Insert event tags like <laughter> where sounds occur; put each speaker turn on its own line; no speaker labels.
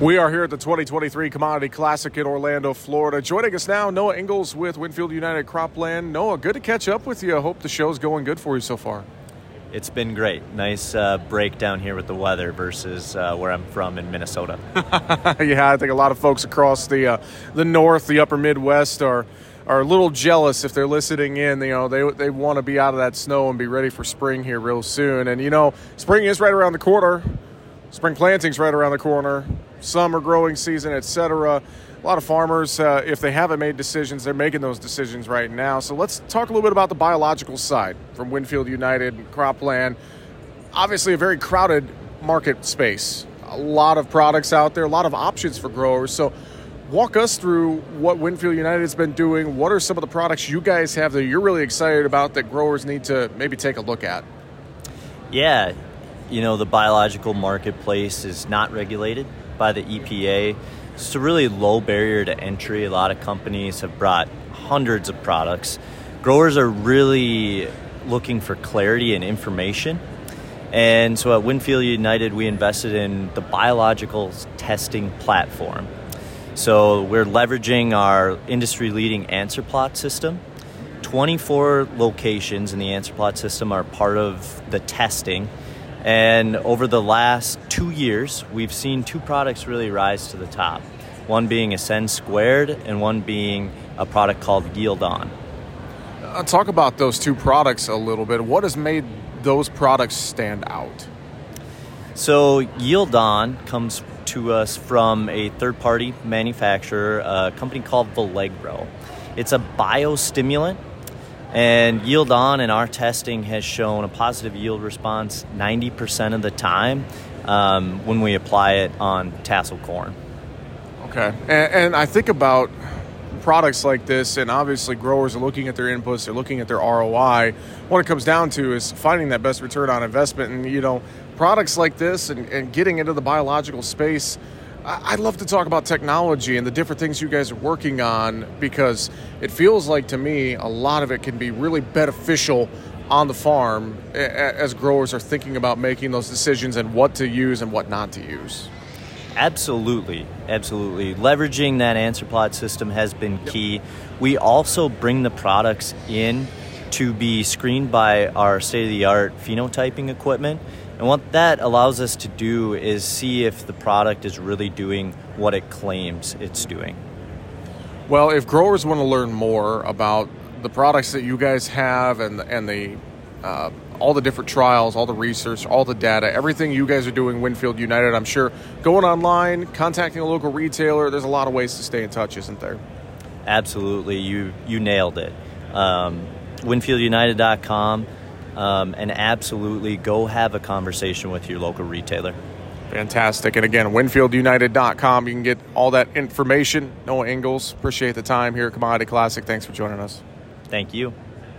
We are here at the 2023 Commodity Classic in Orlando, Florida. Joining us now, Noah Engels with Winfield United Croplan. Noah, good to catch up with you. I hope the show's going good for you so far.
It's been great. Nice uh, break down here with the weather versus uh, where I'm from in Minnesota. <laughs>
yeah, I think a lot of folks across the uh, the north, the upper Midwest are are a little jealous if they're listening in. You know, they they want to be out of that snow and be ready for spring here real soon. And you know, spring is right around the corner. Spring planting's right around the corner summer growing season, etc. A lot of farmers, uh, if they haven't made decisions, they're making those decisions right now. So let's talk a little bit about the biological side from Winfield United and Croplan. Obviously, a very crowded market space. A lot of products out there, a lot of options for growers. So, walk us through what Winfield United has been doing. What are some of the products you guys have that you're really excited about that growers need to maybe take a look at?
Yeah, you know, the biological marketplace is not regulated by the EPA. It's a really low barrier to entry. A lot of companies have brought hundreds of products. Growers are really looking for clarity and information. And so at Winfield United, we invested in the biological testing platform. So we're leveraging our industry leading answer plot system. 24 locations in the answer plot system are part of the testing and over the last two years, we've seen two products really rise to the top. One being Ascend Squared, and one being a product called Yield On.
Uh, talk about those two products a little bit. What has made those products stand out?
So, Yield On comes to us from a third party manufacturer, a company called Valagro. It's a biostimulant and yield on in our testing has shown a positive yield response 90% of the time um, when we apply it on tassel corn.
Okay. And, and, I think about products like this, and obviously growers are looking at their inputs, they're looking at their ROI. What it comes down to is finding that best return on investment. And, you know, products like this and, and getting into the biological space I'd love to talk about technology and the different things you guys are working on because it feels like to me a lot of it can be really beneficial on the farm as growers are thinking about making those decisions and what to use and what not to use.
Absolutely, absolutely. Leveraging that answer plot system has been key. Yep. We also bring the products in to be screened by our state of the art phenotyping equipment and what that allows us to do is see if the product is really doing what it claims it's doing.
Well, if growers want to learn more about the products that you guys have and and the uh, all the different trials, all the research, all the data, everything you guys are doing, Winfield United, I'm sure going online, contacting a local retailer, there's a lot of ways to stay in touch, isn't there?
Absolutely, you you nailed it. Um, WinfieldUnited.com um, and absolutely go have a conversation with your local retailer.
Fantastic. And again, WinfieldUnited.com. You can get all that information. Noah Engels, appreciate the time here at Commodity Classic. Thanks for joining us.
Thank you.